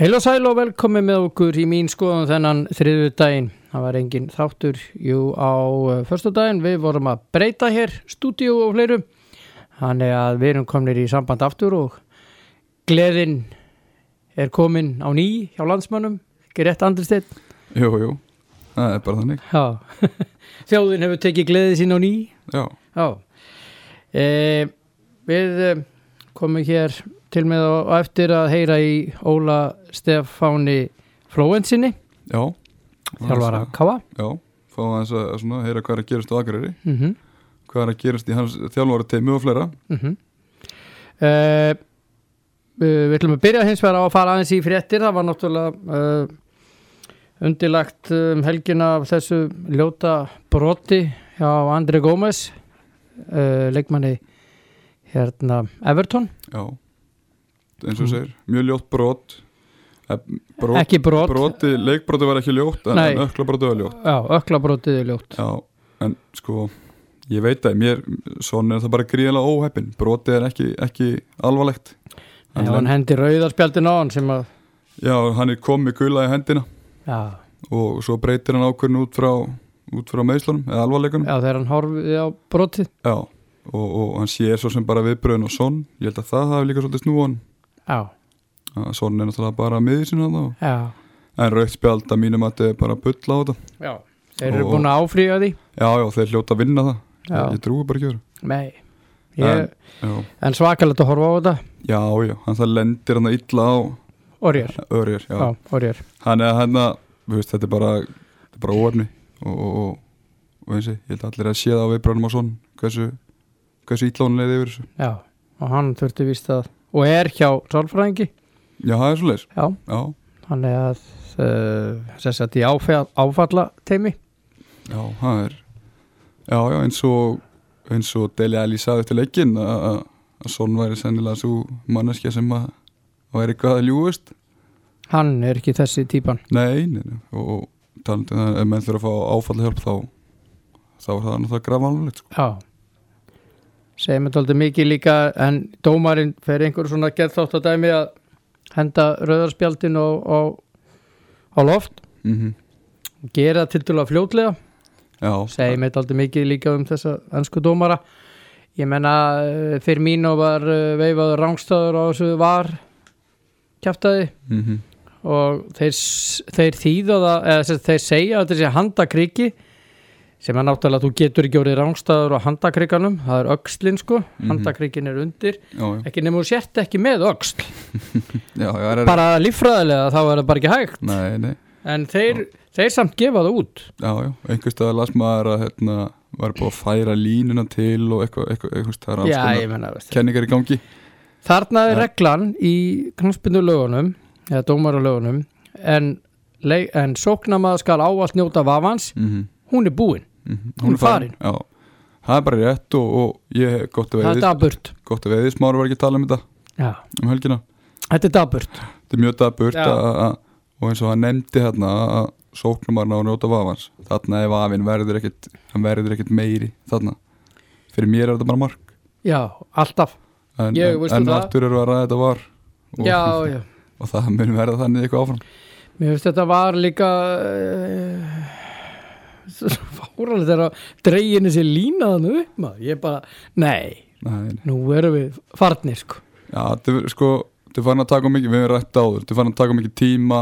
Heil og sæl og velkomin með okkur í mín skoðum þennan þriðu daginn. Það var engin þáttur, jú, á uh, förstu daginn. Við vorum að breyta hér, stúdíu og fleiru. Þannig að við erum kominir í samband aftur og gleðin er komin á ný hjá landsmönnum. Ekki rétt andristeyt? Jú, jú, það er bara þannig Já, þjóðin hefur tekið gleðið sín á ný. Já, Já, e, við eh, komum hér til með og eftir að heyra í Óla Stefáni Flóensinni, já. Þjálfara Káa. Já, fá að svona, heyra hvað er að gerast á Akureyri. Mm -hmm. Hvað er að gerast í hans þjálfara teimi og fleira. Mm við ætlum að byrja hins vegar á að fara aðeins í fréttir, það var náttúrulega uh, undilagt um helgina af þessu ljóta broti hjá Andri Gómez uh, leikmanni hérna Everton, Já, eins og Mm. segir, mjög ljótt brot. Brot ekki brot. Broti, leikbroti var ekki ljótt en, en öklabroti var ljótt. Já, ökla brotið er ljótt. Já, en sko ég veit að mér, svona er það bara gríðilega óheppin, broti er ekki, ekki alvarlegt. Já, hann hendi rauðarspjaldin á hann sem að Já, hann er komið gula í hendina. Já, og svo breytir hann ákvörn út frá frá meðslunum, eða alvarleikunum. Já þegar hann horfið á brotið. Já, og, og hann sér svo sem bara viðbröðin og sonn, ég held að það hafi líka svolítið snúan að sonn er náttúrulega bara miður já, en raukt spjald að mínum að þetta er bara bull á þetta. Já. Þeir eru Og- búin að áfríja því. Já, já, þeir hljóta að vinna það. Já. ég, trúi bara ekki ég, Já, en svakalegt að horfa á þetta. Já, já hann það lendir hann illa á orjar, hann er hann að veist, þetta er bara, bara óefni. Og, og, eins og ég held að allir að sé það á viðbröðnum og sonn hversu, hversu leiði yfir þessu. Já, og hann þurfti víst að og er hjá sálfræðingi. Já, það er svo leis, já, já, hann er að uh, þess að í áfall, áfalla teimi Já, það er Já, já, eins og eins og Deli Ali sagði eftir leikinn að að- að Son væri sennilega svo manneskja sem að væri að ljúist hann er ekki þessi típan. Nei, nei, nei og, og talandi um það ef menn þurfa að fá áfalla hjálp þá þá er það náttúrulega grafanlulegt sko. já segir mér tóldi mikið líka en dómarinn fer einhver svona gerð þátt að dæmi að henda rauðarspjaldin á, loft. Mm gera til dæla fljótlega. Segir mér tóldi mikið líka um þessa ennsku dómara. Ég menna eh, fyrir mín og var eh, veifaður rángstæður á þessu var kjaftaði. Mm og þeir, þeir þýða það eða þeir segja að þetta sé handakriki sem er náttúrulega að þú getur ekki orðið rángstæður á handakrikanum það er öxlin sko, Mhm. handakrikin er undir. Já, já, ekki nema þú sért ekki með já er, bara líffræðilega þá er það bara ekki hægt. Nei, nei, en þeir, þeir samt gefa það út. Já, já. Einhvers staðar las maður að hérna var búið að færa línuna til og eitthvað, eitthvað, eitthvað, eitthvað, kenningar í gangi. Þarna er Ja. reglan í knúspindu lögunum eða dómaralögunum en, leik- en sóknamaður skal ávallt njóta vafans. Mm hún er búin, -hmm. Hún er farin. Já, það er bara rétt og, og ég hef gott að það er veiði daburt gott að veiði, smári var ekki að tala um þetta já, um helgina, þetta er daburt þetta er mjög daburt og eins og hann nefndi hérna að sóknumarna á njóta vafans. Þarna ef afinn verður ekkit hann verður ekkit meiri þarna. Fyrir mér er þetta bara mark. Já, alltaf. En, Ég, en, en aftur eru að ræða þetta var. Og, já, já. Og það mun verða þannig eitthvað áfram. Mér finnst þetta var líka uh, fáralega þegar dreginu sér línaðan upp maður, ég bara, nei. Nei, nú erum við farnir sko. Já, er sko farin að taka mikið, við hefum rætt áður er farin að taka mikið tíma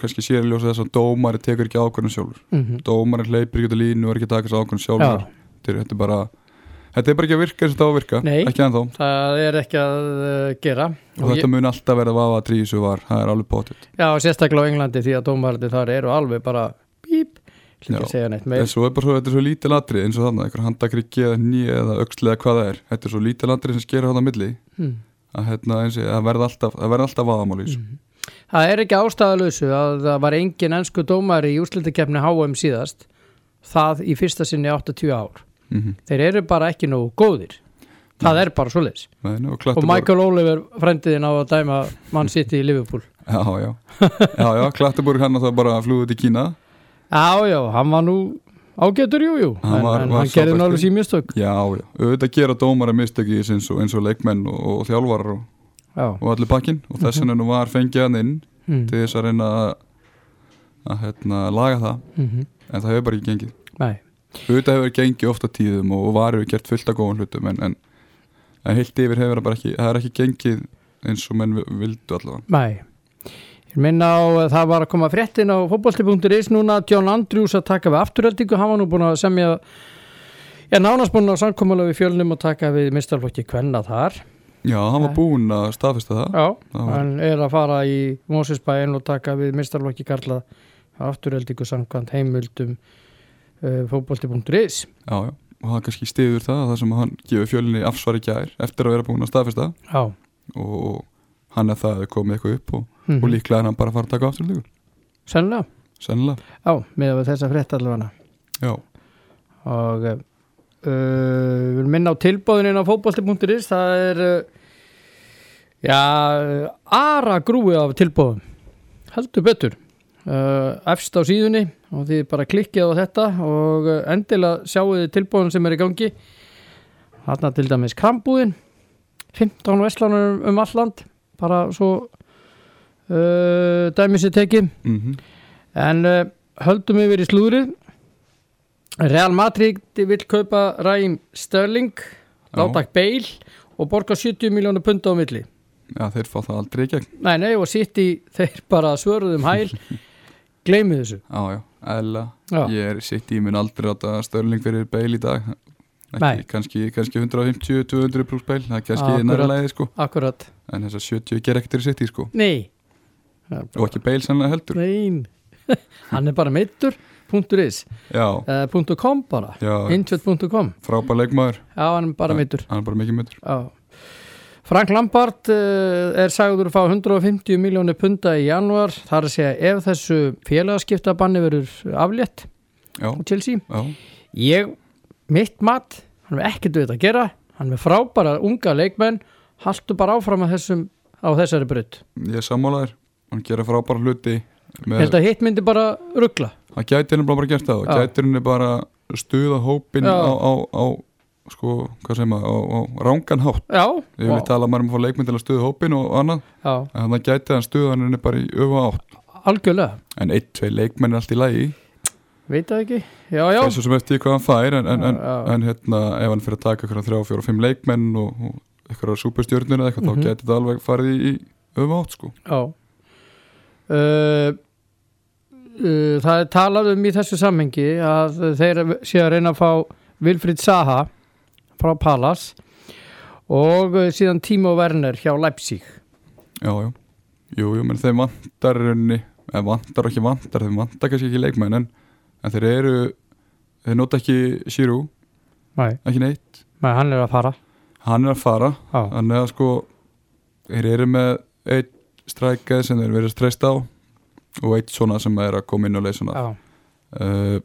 kannski sérljósa þess að dómari tekur ekki ákvörðun sjálfur. Mm dómari hleypir ekki af línu og er ekki að taka þess ákvörðun Já, sjálfur er, þetta er bara þetta er bara ekki að virka eins og þetta á að virka. Nei. ekki ennþá. Það er ekki að uh, gera. Og þetta mun alltaf verða vafa að trísu var. Það er alveg potið Já, sérstaklega á Englandi því að dómarandi þar eru alveg bara en svo er bara svo, þetta er svo lítil atri eins og þannig, einhver handakriki eða nýja eða öxli eða hvað það er. Þetta er svo lítil atri sem skera það á milli. Mm. að hérna, það verða alltaf, það alltaf þessu. Mm. Það er ekki ástæðalösu að það var engin ennsku dómari í úrslitakefni HM síðast það í fyrsta sinni 80 ár. Mm þeir eru bara ekki nógu góðir. Það er bara svoleiðis. Nei, og, Michael Oliver frendiðin á að dæma mann sitt í Liverpool. Já, já, já, já Klattabúr hann það bara flúið til Kína já, já, hann var nú ágætur, jú, jú. Hann en, var- en var hann gerði náttúrulega sín mistök. Já, já, auðvitað gera dómara mistöki eins og, eins og leikmenn og, og þjálfarar og, og allir pakkin og þess vegna nú var fengið hann inn mm. til þess að reyna að, að hérna, laga það. Mm en það hefur bara ekki gengið. Nei, Auðvitað hefur gengið ofta tíðum og var hefur gert fullt af góðan hlutum en, en, en heilt yfir hefur það bara ekki það er ekki gengið eins og menn vi- vildu allavega. Nei minna á, að það var að koma fréttin á fótbolti.is núna. John Andrews að taka við afturöldingu, hann var nú búin að semja Já, nánast búin að samkomulega við fjölnum og taka við mistarflokki kvenna þar. Já, hann var Nei. búinn að staðfesta það. Já, Það var- hann er að fara í Mósesbæin og taka við mistarflokki karla afturöldingu samkvæmt heimildum uh, fótbolti.is Já, já, og það kannski stiður það það sem hann gefur fjölinni afsvari gær eftir að vera búinn að staðfesta. Já, og hann er það að komið eitthvað upp og, mm og líklega er hann bara að fara að taka aftur líkur Sennilega, Sennilega, já, með við þessa frétt allavega. Já, og uh, við vil minna á tilbóðinin á fótbolti.is það er uh, já, ara grúi af tilbóðum heldur betur. Uh, efst á síðunni og þið bara klikkið á þetta og endilega sjáu þið tilbóðin sem er í gangi. Þarna til dæmis krambúðin 15 veslanur um all land. Bara svo uh, dæmis er tekið. Mhm. En uh, höldum yfir í slúðrið. Real Madrid vil kaupa Ræm Störling, Já. láta Bale og borga 70 miljónu punda á milli. Já, þeir fá það aldrei í gegn. Nei, nei, og sitt í þeir bara svöruðum hæl, gleymið þessu. Já, já, eðla Já, Ég er sitt í minn aldrei átta störling fyrir beil í dag. Ekki, kannski, kannski 150-200 pluss beil það er kannski leiði sko. En þess að 70 ger ekkert í sitt í sko. Nei. Og ekki beil sannlega heldur. Nein. Hann er bara meittur, punktur is, Já, uh, punktur com bara, já, intvet.com. frábær leikmaður. Já, hann er bara meittur. hann er bara mikið Já. Frank Lampard uh, er sagður að fá 150 miljónir punda í janúar. Þar að segja ef þessu félagaskiptabanni verður aflétt á Chelsea. já, Ég, mitt mat, hann er ekkert við þetta að gera, hann er frábæra unga leikmenn, haltu bara áfram þessum, á þessari brutt. ég er sammálaður hann gera frábæra hluti með, held að hitt myndi bara ruggla. hann gæti henni bara gert það og Já. gæti henni bara stuða hópin á, á, á sko, hvað segir maður, á, á rángan hátt Já, ég vil tala maður um að fá leikmynd til að stuða hópin og annað, já, en þannig gæti hann stuða henni bara í öfu átt algjörlega. en eitt, tvei leikmenn er allt í lagi Veit það ekki? Já, já. þessu sem eftir hvað hann fær en, en, en, en hérna, ef hann fyrir að taka eitthvað þrjá, fjóra, fimm leikmenn og, og eitthvað superstjörnur eða eitthvað, Mhm. þá gæti þetta alveg farið í, í öfu átt sko Já Það er talað um í þessu samhengi að þeir séu að reyna að fá Vilfrid Saha frá Palas og uh, síðan Timo Werner hjá Leipzig. Já, já, jú, jú, menn þeim vantar raunni, eða vantar ekki vantar þeim vantar kannski ekki leikmenn en, en þeir eru, þeir nota ekki Nei, ekki neitt. Nei hann er að fara. Hann er að fara, þannig að sko þeir eru með eitt strækað sem þeir verið streyst á og eitt svona sem er að koma inn og leysa uh,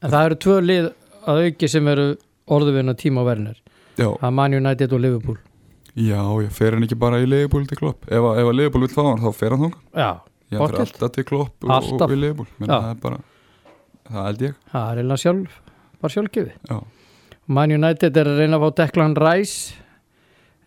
En það eru tvö lið að auki sem eru orðuvinna Werner. Já, Það er Man United og Liverpool. Já, ég fer hann ekki bara í Leifbúl til klopp, ef, að- ef að Leifbúl vil fá hann þá fer hann þangað, Já, ég fer alltaf til klopp og, Alltaf. og í Leifbúl, menn það er bara það held ég, það er eiginlega sjálf bara sjálfgefi já, Man United er að reyna að fá Declan Rice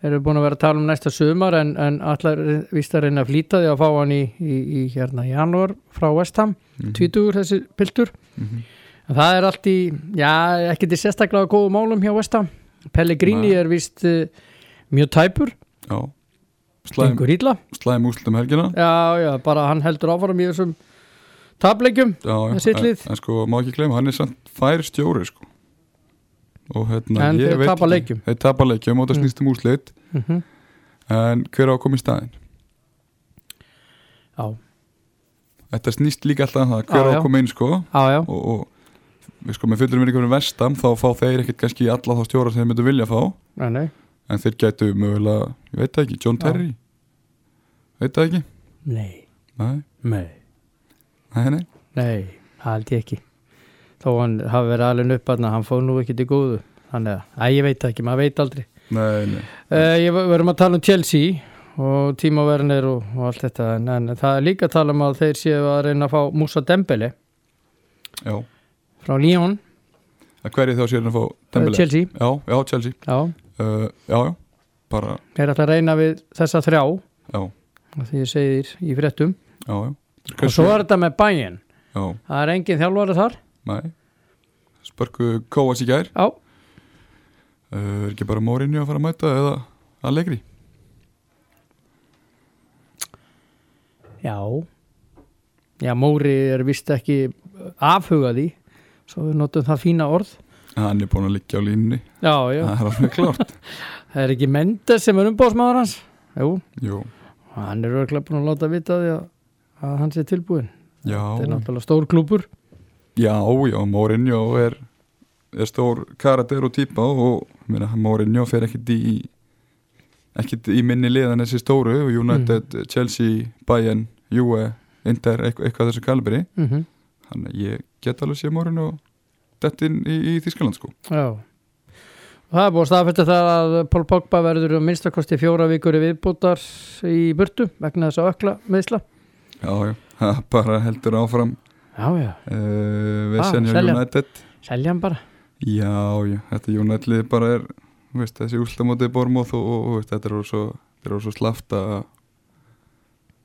eru búin að vera að tala um næsta sumar en, en allar víst að reyna að flýta því að fá hann í, í, í hérna janúar frá West Ham, mm tvítugur þessi piltur. -hmm. en það er allt í, já, ekkert í sérstaklega góðu málum hjá West Ham. Pellegrini er víst uh, mjög tæpur, já. Slæm, slæm úslutum helgina. Já, já, bara hann heldur áfram í þessum já, Með sitt en, en sko, má ekki gleyma, hann er samt fær stjóri sko og hérna, En ég veit tapa ekki- þeir tapa leikjum og það Mm. snýst um úslit mm en hver á að koma í staðinn? Já, þetta snýst líka alltaf um það, hver Já, á já. að koma inn sko. Já, já, og, og við sko með fullur minni komin vestam þá fá þeir ekkert kannski alla þá stjóra sem þeir myndu vilja fá. Nei, nei, en þeir gætu mögulega, ég veit það ekki, John Já. Terry. Veit það ekki? nei. Nei, nei. Nei, það held ég ekki þó hann hafi verið alveg upp að hann fóð nú ekki til góðu. Þannig að, að ég veit ekki, maður veit aldrei. Nei, nei, uh, ég ver- verðum að tala um Chelsea og Timo Werner og, og allt þetta en, en það er líka að tala um að þeir séu að reyna að fá Musa Dembele já. frá Lyon, að hverju þá sér hann að fá Dembele? Chelsea. Já, já, Chelsea. Já, uh, Já, já, bara, þeir ætla að reyna við þessa þrjá. Já, því ég segir í fréttum. Já, já. Og svo er þetta með bæinn Já, það er engin þjálfari þar næ Spörku Kóas í gær. Já, uh, Er ekki bara Mourinho að fara að mæta eða Allegri? já. Já, Móri er vist ekki afhugaði svo við notum það fína orð. Hann er búin að liggja á línunni. Já, já, Það er alveg klárt. Það er ekki Mendes sem er umbóðsmaður hans. Jú, Jú, hann er örglega búin að láta vita því að, að hann sé tilbúin já. Þetta er náttúrulega stór klúpur Já, já, Mourinho er, er stór karakter og típa og meina, Mourinho fer ekkit í ekkit í minni liðan þessi stóru United, Chelsea, Bayern Juve, Inter, eitthvað, þessu kalibri. Mm -hmm. að ég get alveg sé Mourinho dett inn í, í Þískaland sko. Já. Það er búið að staðfætta það að Pól Pogba verður um minnstakosti fjóra vikur viðbútar í burtu vegna þess að ökla meðsla Já, já, bara heldur áfram Já, já, uh, við Ah, senja. United. selja hann bara. Já, já, þetta United bara er veist, þessi úrslamótið Bormóð og, og, veist, þetta er svo, þetta svo slaft að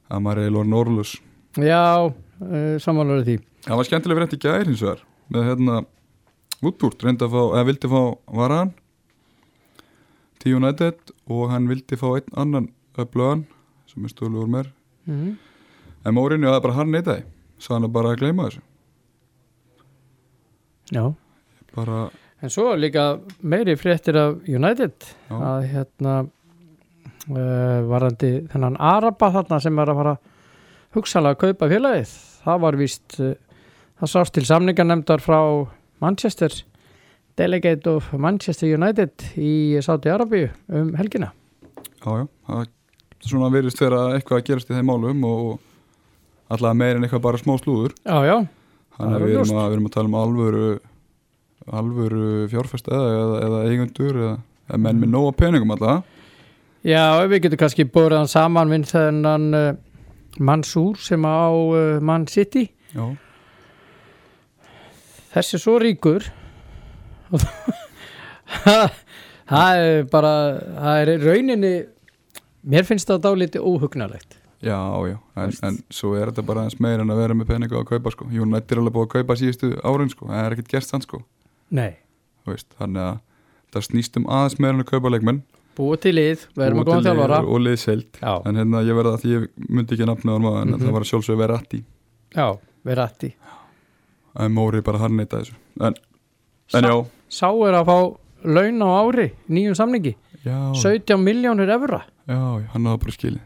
að maður er eilor norðlus Já, uh, samanlöru því. Það var verið í gær hins vegar með hérna Woodward reyndi að fá, eða vildi fá Varan til United og hann vildi fá einn annan öflöðan sem er stólu úr mér. Mm. en Mourinho það bara hann neitaði hann er bara að gleyma þessu. Já, bara, en svo líka meiri fréttir af United já, að hérna uh, varandi þennan Araba þarna sem er að fara hugsalega að kaupa félagið. Það var víst uh, það sást til samningarnemdar frá Manchester Delegate of Manchester United í Saudi Arabíu um helgina. Já, já. Það svona virðist vera eitthvað að gerast í þeim málum og allavega meir en eitthvað bara smá slúður. Já, já, Þannig að við erum, að við erum að tala um alvöru alvöru fjárfæst eða, eða, eða eigendur eða, eða menn með nóga peningum allavega já, við getum kannski bórið hann saman við þennan uh, Mansúr sem á uh, Man City. Já, þessi er svo ríkur. Það er bara það er rauninni mér finnst það dálítið óhugnalegt já, já en, en svo er þetta bara aðeins meira en að vera með peningu að kaupa sko. United er alveg búið að kaupa síðustu árin sko. Það er ekkert gerst þann sko. Nei, veist, þannig að það snýst um aðeins meira en að kaupa leikmenn. Búið til lið Búa að góða lið þjálfara. og liðselt já, en hérna ég verða að því ég myndi ekki nafna maður en Mhm. það var sjálfsög vera rætti já, við rætti en Móri bara hann neyta þessu. En, en já, sá er að fá laun á ári nýjum samningi, já, 17 miljónir evra. Já, hann hafa bara skilið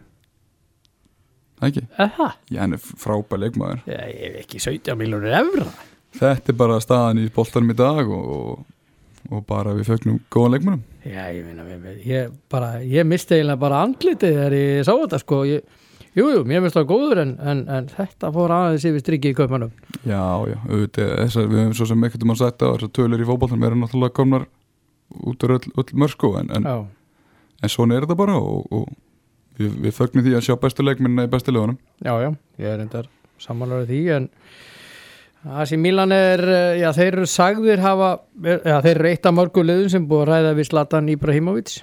ekki? eða, Já, hann er frábær leikmaður. Ég hef ekki 17 miljónir evra. Þetta er bara staðan í boltanum í dag og, og bara við fögnum góðan leikmannum já, ég við- ég ég misti eiginlega bara andlitið þegar ég sá þetta sko, ég, jú, jú, mér finnst það góður en, en, en þetta fór aðeins yfir strikki í kaupmannum. Já, já, auðvitað, þessar, við höfum svo sem ekkert um að að þessar tölur í fótboltanum eru náttúrulega komnar út úr öll, öll mörsko en, en, já, en svona er þetta bara og, og við, við fögnum því að sjá bestu leikmennina í bestu legunum já, já, ég er endar samanlega því en sem Milan er, eh, já, þeir eru sagðir hafa, já, þeir eru eitt af mörgu liðum sem búið að ræða við Zlatan Ibrahimovic.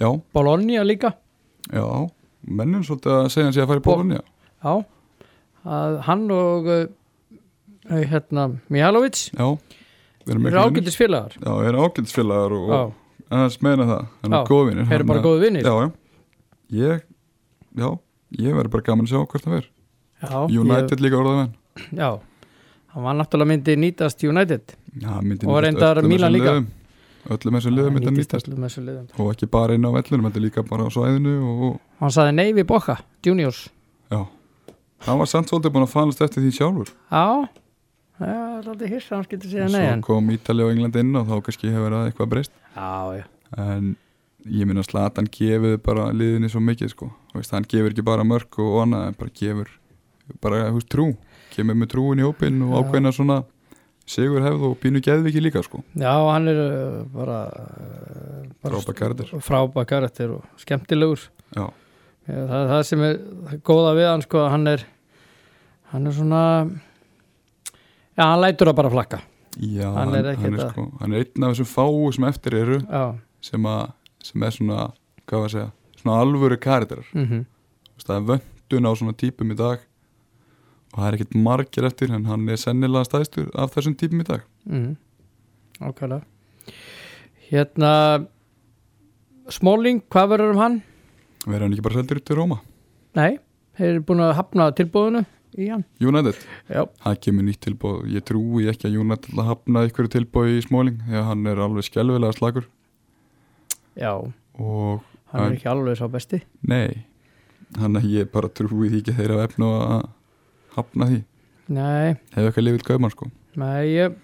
Já, Bologna líka, já, mennum svolítið að segja hann sé að fara í bólunni já að hann og uh, hérna, Mihalovic Já, við erum eru ágættis félagar Já, við erum ágættisfélagar og, aðeins meina það, hann Já, er góðvinir þeir eru bara góðu vinnir Já, já, ég, já, ég verður bara gaman að sjá hvort það verður já, United líka orðað ég, já, hann var náttúrulega myndi nýtast United. Já, myndi Og reyndar Milan líka. liðum. Öllum þessum liðum myndi hann nýtist nýtast. liðum. Og ekki bara inn á vellunum, þetta líka bara á svæðinu og, hann saði nei við Boca, juniors. Já. Hann var samt svolítið búin að fannast eftir því sjálfur. Já, það er alltaf hirsa hann skilti segja nei Svo kom Ítali og England inn og þá kannski hefur það eitthvað breyst. Já, já, En ég minna að hann gefið bara liðinni svo mikið sko. Veist, Hann gefur ekki bara mörg og annað en bara gefur bara veist, trú. Kemur með trúin í hópinn og Já. ákveðna svona Sigur hefð og pínu geðviki líka sko. Já, hann er uh, bara, uh, bara Frábær karakter. og skemmtilegur. Já, Já, það er það sem er góða við hann sko, hann er hann er svona já, hann lætur það bara flakka. Já Hann hann, er hann, ekkert er að- sko, hann er einn af þessum fáu sem eftir eru já, sem, að, sem er svona, hvað var að segja svona alvöru mhm. Þú veist, það er vöndun á svona típum í dag og það er ekkert margir eftir en hann er sennilega stæðstur af þessum típum í dag. Mm. Ákvæmlega Hérna Smáling, hvað verður um hann? verður hann ekki bara seldur til Róma? Nei, eru búin að hafna tilbúðinu í hann. United, Já, það kemur nýtt tilbúð ég trúi ekki að United hafna ykkur tilbúð í Smáling að hann er alveg skelvilega slagur já, og hann er ekki alveg svo besti. Nei. Hann að ég bara trúi því ekki þeirra efna að hafna því. Nei, hefur eitthvað lifið kauman sko? Nei, ég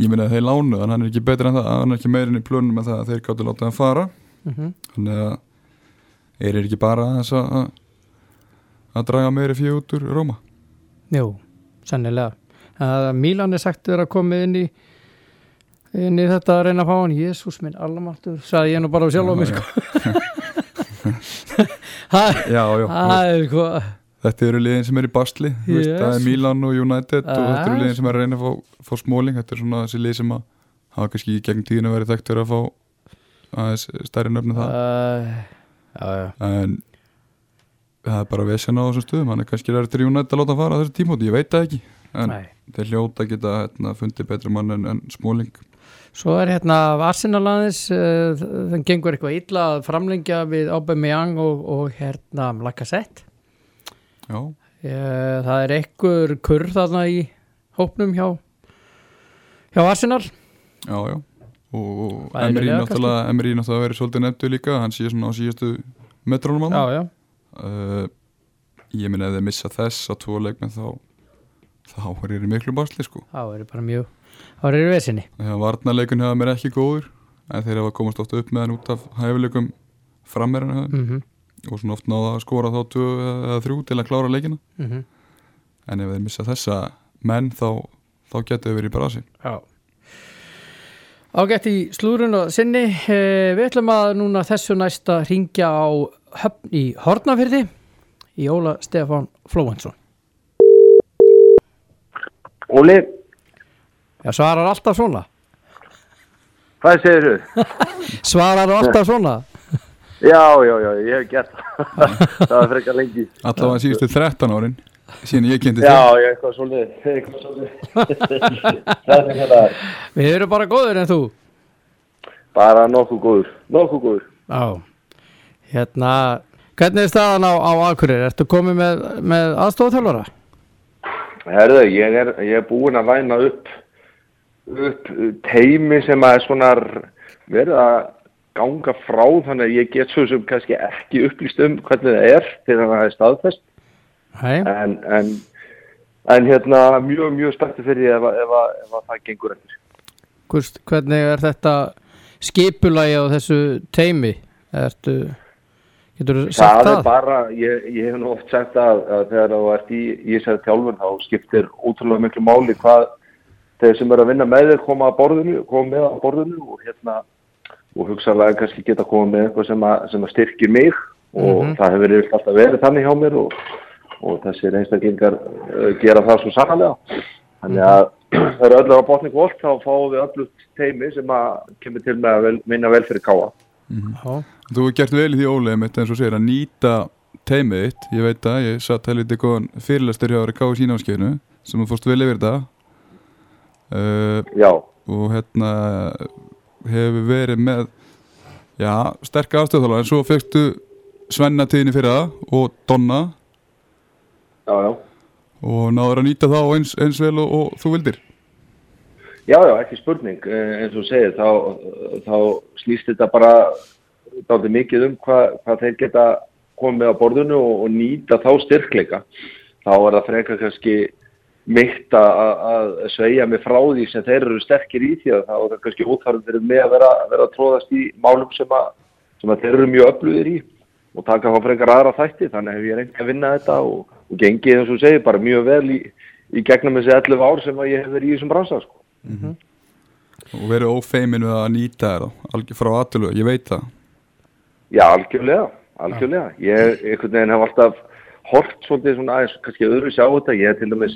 ég meina að þeir lánu hann. Er ekki betur en það. Hann er ekki meirinn í plönum en það að þeir gáttu láta hann fara. Mm þannig að er ekki bara þess að að draga meiri fyrir út úr Róma. Jú, sennilega. Að Mílan er sagt vera að koma inn í inn í þetta að reyna að fá hann? Jésús minn allamáttur, sagði ég nú bara sjálf á mig sko. Já, já, það er sko þetta eru liðin sem er í basli yes. það er. Milan og United og þetta eru Ah. liðin sem er að reyna að fá, fá smóling þetta er svona þessi lið sem að hafa kannski í gegn tíðinu verið þekktur að fá aðeins stærri nöfnum það. Uh, Já, já. En það er bara vesen á þessum stöðum. Hann er kannski ræður til United að láta hann fara á þessu tímóti, ég veit það ekki en Nei. þeir hljóta geta hérna, fundið betri mann en, en smóling Svo er hérna Arsenal-aðins uh, þann gengur eitthvað illa að framlengja við Aubameyang og, og hérna Lacazette. Já, uh, Það er einhver kurr þarna í hópnum hjá hjá Arsenal. Já, já. Og, kannski. náttúrulega Emery náttúrulega verið svolítið nefndu líka hann sé svona á síðastu metrónum á já, uh, ég minn ef þeir missa þess á tvo leikmenn þá þá er í miklu basli sko. Það er bara mjög það er í vesinni. Þegar varnarleikun hefða mér ekki góður en þeir hafa komast oft upp með hann út af hæfileikum frammeirinu hefða mm og svona oft náða að skora þá þrjú til að klára leikina. -hmm. en ef þeir missa þessa menn þá, þá getur þau verið í brasi. Já. Ágætt í slúrun og sinni. Eh, við ætlum að núna þessu næsta ringja á höfn í Hortnafyrði í Óla Stefán Flóhansson Óli, Já, svarar alltaf svona hvað segir þú? Svarar alltaf svona Já, já, já, ég hef gert það. var frekar lengi. allavega síðustu 13 árin síðan ég kynnti Já, ég eitthvað svolítið, eitthvað svolítið. Við erum bara góður en þú bara nokkuð góður, nokkuð góður. Já Hérna, hvernig er staðan á, á Akureyri? Ertu komið með, með aðstofþjálfara? Herðu, ég er, ég er búinn að væna upp, upp teimi sem að er svona verið að ganga frá þannig að ég get svo sem kannski ekki upplýst um hvernig það er til að það er staðfest en, en, en hérna mjög, mjög spenntið fyrir því ef, ef, ef að það gengur eftir. Hvernig er þetta skipulagi á þessu teimi? Ertu, getur þú sagt það það? er bara, ég, ég hef nú oft sagt að, að þegar þú ert í, í þessari þjálfun þá skiptir ótrúlega miklu máli hvað þeir sem eru að vinna með þér koma að borðinu, koma með að borðinu og hérna og hugsaðlega kannski geta koma með eitthvað sem að, sem að styrkir mig og Mhm. það hefur yfirleitt alltaf verið þannig hjá mér og, og þessir einstaklingar uh, gera það svo sannlega þannig að það eru öllu á botning volt þá fáum við öllu teimi sem að kemur til með að vel, minna vel fyrir káa Já, Þú hefur gert vel í því ólega mitt eins og segir að nýta teimið þitt, ég veit að ég satt helviti góðan fyrirlæstur hjá K.S. ínámskeiðinu sem þú fórst vel yfir þetta. Uh, Já, og hérna hefur verið með já, sterk afstöðþála en svo fegstu Svenna tíðinni fyrir það og Donna. Já, já. Og náður að nýta þá eins, eins vel og, og þú vildir Já, já, ekki spurning. Eh, eins og segir, þá, þá snýst þetta bara dálítið mikið um hvað, hvað þeir geta komið á borðinu og, og nýta þá styrkleika. Þá er það frekar kannski mitt að, sveigja mig frá því sem þeir eru sterkir í því að þá er það kannski útfarið fyrir mig að vera, vera að tróðast í málum sem að, sem að þeir eru mjög öflugir í og taka þá frekar aðra þætti. Þannig hef ég reyndi að vinna þetta og, og gengið, eins og segir, bara mjög vel í, í gegnum þessi 11 ár sem ég hef verið í þessum bransa, sko. Og verið ófeimin við að nýta algjör frá aðtölu, ég veit það Já, algjörlega, algjörlega. Ég einhvern veginn hef alltaf hort svolítið svona aðeins, kannski öðru sjá þetta. Ég er til dæmis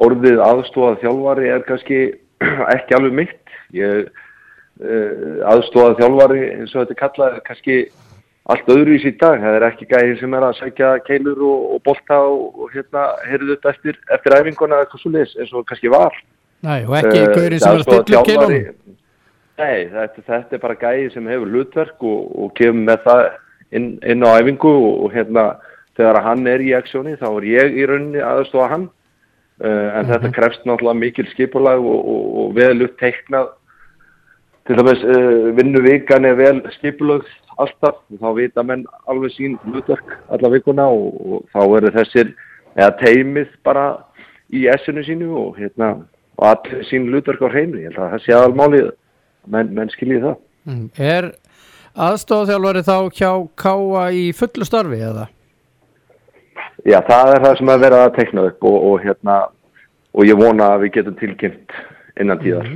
orðið aðstofað þjálfari er kannski ekki alveg mitt. Ég uh, aðstofað þjálfari eins og þetta er kallað er kannski allt öðru í síð dag. Það er ekki gæðir sem er að sækja keilur og, og bolta og, og hérna heyrðu þetta eftir, eftir æfinguna eitthvað svo leis eins og kannski var. Nei, og ekki Eh, gaurinn sem er að sko stilla keilunum. Nei, þetta, þetta er bara gæði sem hefur hlutverk og, og kemur með það inn, inn á æfingu og, og hérna þegar hann er í aksjóni þá er ég í rauninni aðstofa hann. Uh, en þetta krefst náttúrulega mikil skipulag og, og, vel uppteiknað til dæmis uh, vinnuvikan er vel skipulögð alltaf og þá vita menn alveg sín hlutverk alla vikuna og þá eru þessir eða teimið bara í essinu sínu og hérna og allir sín hlutverk á hreinu ég held að það sé aðalmálið menn, menn skiljið það Mm. Er aðstofþjálfari þá hjá Káa í fullu starfi eða? Já, það er það sem er verið að teikna upp og, og hérna og ég vona að við getum tilkynnt innan tíðar.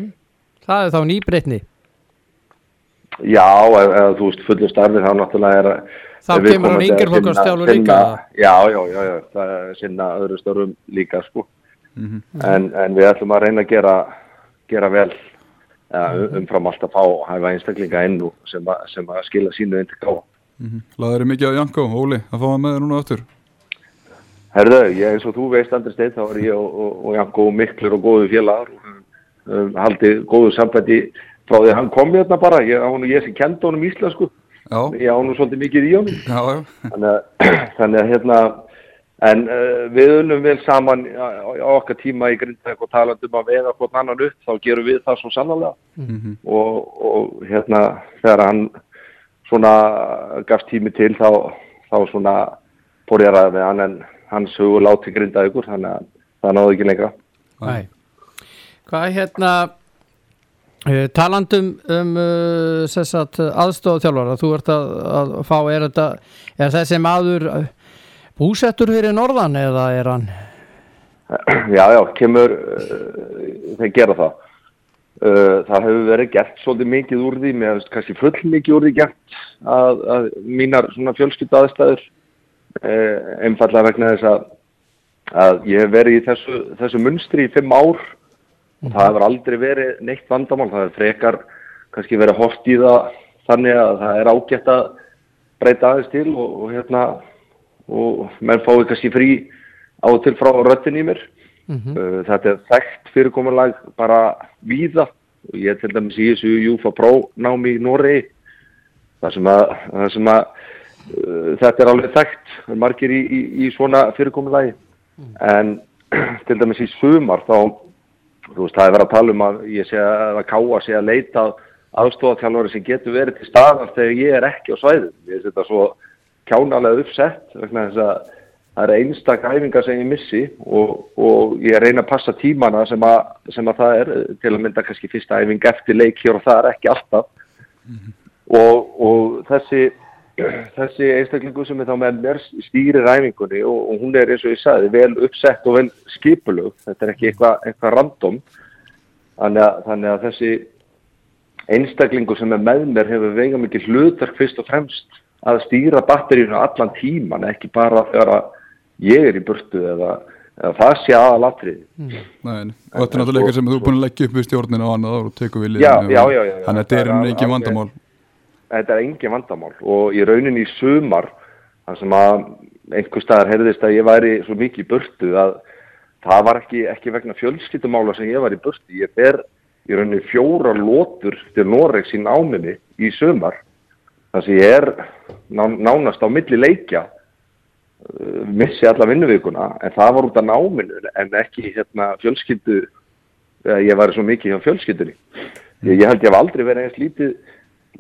Það er þá nýbreytni. Já, ef þú veist fullu starfið þá náttúrulega er að Þá kemur hann viðkomandi yngri að flokkar sinna- stjálfur líka. Já, já, já, já, það er sinna öðru störum líka sko. Mhm. en, en við ætlum að reyna að gera, gera vel ja, umfram allt að fá hæfa einstaklinga inn og sem, að- sem að skila sínu inn til gáða. Mhm. Laður þið mikið á Janko, Óli, að fá hann með þér núna aftur? Herðu, ég eins og þú veist Andri Steinn, þá er ég og, og, og Janko miklur og góðu félagar og um, haldið góðu sambætti frá því að hann kom hérna bara, ég, hann, ég sem kendi honum íslensku, Já, ég á nú svolítið mikið í honum, já, já, þannig að, þannig að hérna, en uh, við unnum vel saman á, á okkar tíma í Grindavík og talandum að vega hvort annan upp, þá gerum við það svo sannlega Mhm. og, og hérna þegar hann svona gafst tími til þá, þá svona ræða með hann en hans hugur láti grinda ykkur þannig að það náðu ekki lengra. Nei. Hvað hérna uh, talandum um uh, aðstofþjálfara, þú ert að, að fá, er, þetta, er þessi maður búsettur fyrir norðan eða er hann? Já, já, kemur, uh, þeir gera það. Uh, það hefur verið gert svolítið mikið úr því, mér hefst kannski full mikið úr því gert að, að mínar svona fjölskyldu aðstæður einfallega vegna þess að, að ég hef verið í þessu, þessu munstri í fimm ár og það hefur aldrei verið neitt vandamál, það er frekar kannski verið hort í það þannig að það er ágætt að breyta aðeins til og, og hérna og menn fái kannski frí á og til frá röttin í mér. Mm Uh, þetta er þekkt fyrirkomulag bara víða. Og ég til dæmis í þessu Júfa Pro námi í Noregi. Þar sem að, þar sem að uh, þetta er alveg þekkt. Margir í, í, í svona fyrirkomulagi. En til dæmis í sumar þá þú veist það er verið að tala um að ég sé að að káa sé að leita aðstofaþjálfari sem getur verið til staðar þegar ég er ekki á svæðum ég er þetta svo kjánalega uppsett vegna þess að það eru einstak æfingar sem ég missi og, og ég reyna að passa tímana sem að, sem að það er til að mynda kannski fyrsta æfing eftir leik hér og það er ekki alltaf. Og, og þessi þessi einstaklingu sem er þá með mér stýrir æfingunni og, og hún er eins og ég sagði vel uppsett og vel skipulug þetta er ekki eitthvað eitthva random. Þannig að, þannig að þessi einstaklingu sem er með mér hefur veiga mikið hlutverk fyrst og fremst að stýra batterínu allan tíman ekki bara þegar að ég er í burtu eða, eða það sé aðalatrið Nei, nei. og þetta er náttúrulega eitthvað sem þú er búin að leggja upp við stjórnina og annað og já, já. Þannig að þetta er alveg- vandamál. Þetta er engin vandamál. Og í rauninni í sumar þar sem að einhver staðar heyrðist að ég væri svo mikið í burtu að það var ekki, ekki vegna fjölskyttumála sem ég var í burtu. Ég ber í rauninni fjóra lótur til Noregs í náminni í sumar þar sem ég er ná, nánast á milli leikja uh, missi alla vinnuvíkuna en það var út af náminu en ekki hérna fjölskyldu ég væri svo mikið hjá fjölskyldunni. Ég, ég held ég hef aldrei verið eins lítið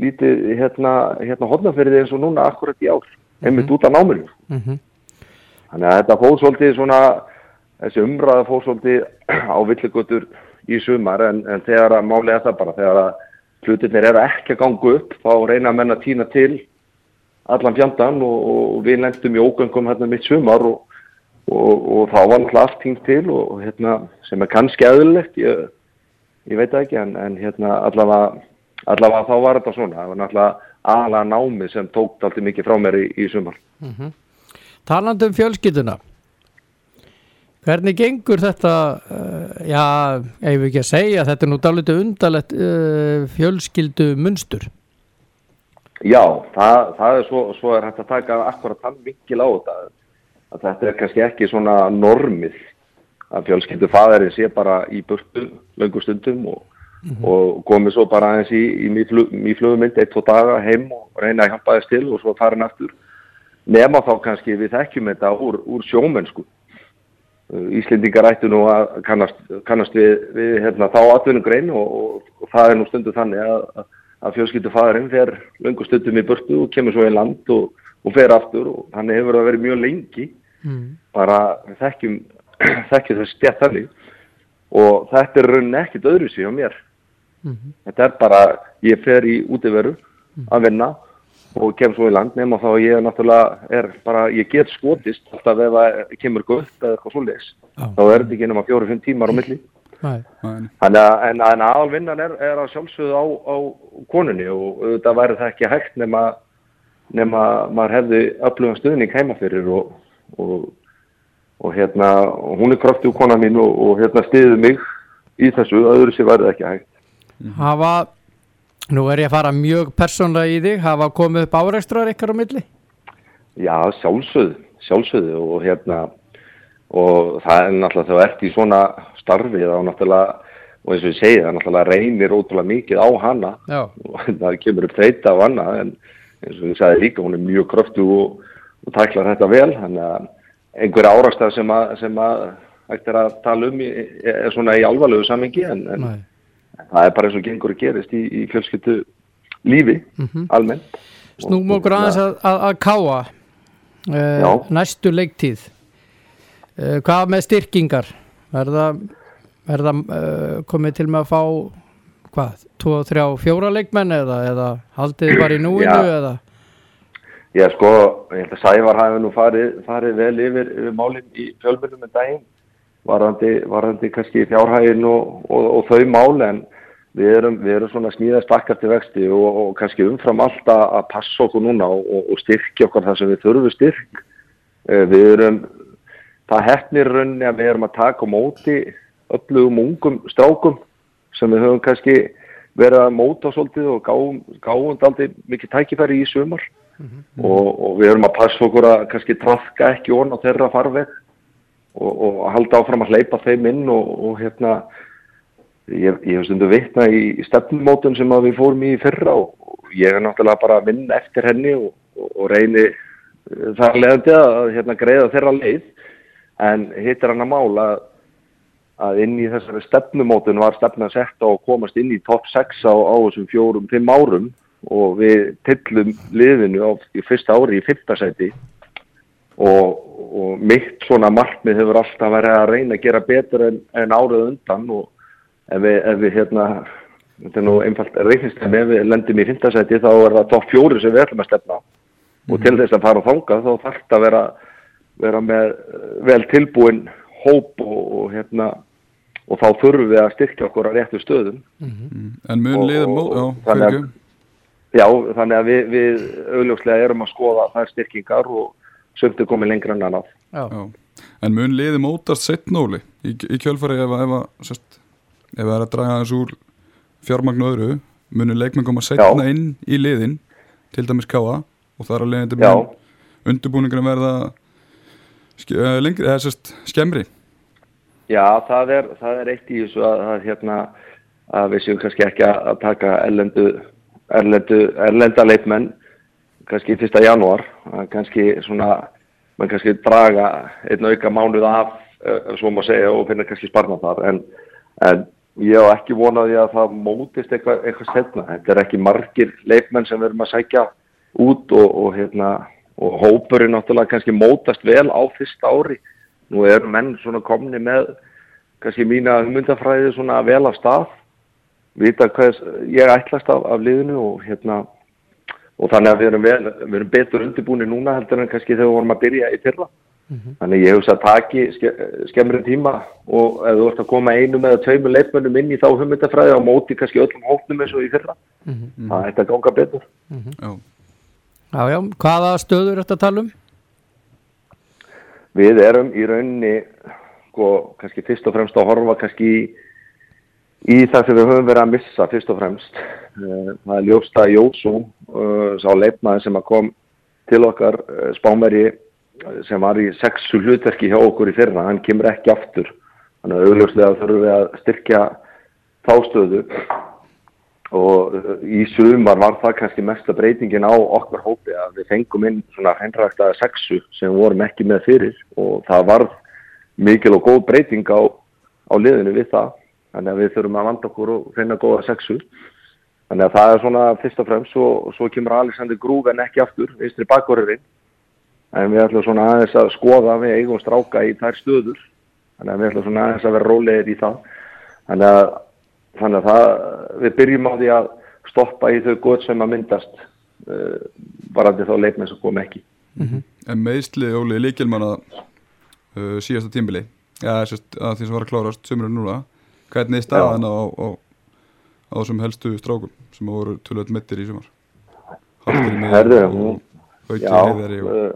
lítið hérna, hérna hodnafyrði eins og núna akkurat í ár, einmitt út af náminu. Mm Þannig að þetta fóð svolítið svona, þessi umræða fóð svolítið á villigutur í sumar en, en þegar að er það bara, þegar að hlutirnir eru ekki að ganga upp, þá reyna að týna til allan fjandan og, og við lendum í ógöngum hérna mitt sumar og, og, og þá var náttúrulega allt týnt til og hérna, sem er kannski eðlilegt, ég, ég veit ekki, en, en hérna allavega allavega þá var þetta svona, það var náttúrulega aðalega námið sem tók alltaf mikið frá mér í, í sumar. Talandi um fjölskylduna Hvernig gengur þetta uh, já, ef við ekki að segja þetta er nú dálítið undarlegt uh, fjölskyldu munstur. Já, það, það er svo, svo er hægt að taka akkurat þann vingil á þetta að þetta er kannski ekki svona normið að fjölskyldu fæðarinn sé bara í burtu löngu stundum og, og komið svo bara aðeins í, í mýflugumynd eitt, tvo daga heim og reyna að hjálpa þess til og svo farin aftur. Nema þá kannski við þekkjum þetta úr, úr sjómennsku Íslendingar ættu nú að kannast, kannast við, við hérna, þá atvinnugrein og, og, og það er nú stundu þannig að, að fjölskyldu fæðarinn fer löngu stundum í burtu og kemur svo í land og, og fer aftur og hann hefur verið mjög lengi mm. bara þekkjum, þekkjum þess stjætt þannig og þetta er rauninni ekkit öðru síðan mér mm -hmm. þetta er bara, ég fer í útiveru mm. að vinna og kem svo í land nema þá ég náttúrulega er bara, ég get skotist alltaf ef það kemur gull eða eitthvað svolítið ah. þá er þetta ekki nema fjóru-fimm tímar á milli. Þannig að en, en aðalvinnan er, er að sjálfsögðu á, á konunni og þetta væri það ekki hægt nema, nema maður hefði öflugast stuðning heima fyrir og, og, og hérna hún er krafti úr konan mín og, og hérna stiðið mig í þessu, öðru sem væri það ekki hægt. Hafa Nú er ég að fara mjög persónlega í þig, hafa komið upp áreikstrar ykkar á milli? Já, sjálfsögðu, sjálfsögðu og hérna, og það er náttúrulega þegar ert í svona starfi þá náttúrulega, og eins og ég segi það náttúrulega reynir ótrúlega mikið á hana Já. og það kemur upp þreita á hana en eins og ég sagði líka, hún er mjög kröftu og, og tæklar þetta vel, þannig að einhverja áreikstrar sem að, sem að ættir að tala um er svona í alvarlegu samengi en, en það er bara eins og gengur að gerist í, í fjölskyttu lífi mm -hmm. almennt Snúm okkur aðeins að, að, að káa uh, næstu leiktíð. Uh, hvað með styrkingar? Er það, er það uh, komið til með að fá hvað, 2, 3, 4 leikmenn eða, eða haldið bara í núinu Já. eða? Já sko, ég held að Sævar hafi nú farið, farið vel yfir, yfir málinn í fjölmjölum með daginn varandi, varandi kannski fjárhægin og, og, og þau mál en við erum, við erum svona smíðast bakkar til vexti og, og kannski umfram alltaf að passa okkur núna og styrkja okkar það sem við þurfum styrk. Eh, við erum, það hefnir rauninni að við erum að taka móti öflugum ungum strákum sem við höfum kannski verið að móta svolítið og gáum, gáum aldrei mikið tækifæri í sumar mm -hmm. og við erum að passa okkur að kannski trafka ekki orn á þeirra farveg og, og halda áfram að hleypa þeim inn og, og hérna ég, hef stundu vittna í stefnumótun sem við fórum í fyrra og ég er náttúrulega bara að minna eftir henni og, og reyni eh, þar leðandi að hérna, greiða þeirra leið. En hittir hann að mála að inn í þessari stefnumótun var stefna að setja og komast inn í topp 6 á, á þessum fjórum, fimm árum og við tillum liðinu á, í fyrsta ári í fyrsta seti og, og mitt svona markmið hefur alltaf verið að reyna að gera betur en, en árið undan og ef við, ef við hérna þetta er nú einfalt reynistemi, ef við lendum í fintasæti þá er það tótt fjóri sem við ætlum að stefna mm -hmm. og til þess að fara á þánga þá þarf þetta að vera, vera með vel tilbúin hóp og, og hérna og þá þurfum við að styrkja okkur á réttu stöðum mm -hmm. En mun liðum og, þannig þannig að við, við auðljóslega erum að skoða þær styrkingar og sömntu komið lengra en annað. En mun liði mótast setnóli í, í kjölfari ef það er að draga þessu úr fjármagnu öðru munir leikmenn koma setna inn í liðin til dæmis káa og það er alveg eitthvað mun undirbúningunum verða ske, uh, lengri, eða sérst skemmri. Já, það er, það er eitt í þessu að, að, hérna, að við séum kannski ekki að taka erlendu, erlendu, erlenda leikmenn kannski fyrsta janúar kannski svona mann kannski draga einn auka mánuð af uh, svo maður segja og finna kannski sparna þar. En, en ég hef ekki vonaði að það mótist eitthvað, eitthvað setna þetta er ekki margir leikmenn sem verðum að sækja út og, og hérna og hópurinn náttúrulega kannski mótast vel á fyrsta ári. Nú eru menn svona komni með kannski mína humundafræði svona vel af stað vita hvað ég ætlast af, af liðinu og hérna og þannig að við erum, vel, við erum betur undirbúinir núna heldur en kannski þegar við vorum að byrja í fyrra mm -hmm. þannig ég þess að taki ske, skemmri tíma og ef þú ert að koma einum eða tveimur leifmönnum inn í þá hugmyndafræði á móti kannski öllum hóknum eins og í fyrra mm -hmm. það ætti að ganga betur mm -hmm. Já. já, hvaða stöður ert að tala um? Við erum í rauninni sko, kannski fyrst og fremst að horfa kannski í það sem við höfum verið að missa fyrst og fremst. Eh, Það er ljósta Jósú, uh, sá leifmaður sem kom til okkar uh, spámeri sem var í sexu hlutverki hjá okkur í fyrra, hann kemur ekki aftur. Þannig að augljóslega þurfum við að styrkja þástöðu og í sumar var það kannski mesta breytingin á okkar hópi að við fengum inn svona hreinræktaða sexu sem við vorum ekki með fyrir og það var mikil og góð breyting á, á liðinu við það þannig að við þurfum að vanda okkur og finna góða sexu. Þannig að það er svona fyrst og fremst og, og svo kemur Alexander Grúf en ekki aftur, vinstri bakvorurinn en við ætlum svona aðeins að skoða við eigum stráka í þær stöður. Þannig að við ætlum svona aðeins að vera rólegir í það. Þannig að, þannig að það, við byrjum á því að stoppa í þau góð sem að myndast uh, varandi þá leikmenn sem kom ekki. En meðsli Óli Líkjelmann að uh, síðasta tímbili sérst, að því sem var að klárast sömurinn núna Hvernig er staðan á, á, á þessum helstu strákum sem voru tölvöld mittir í sumar hún- Hauki Já, Heiðari og, uh,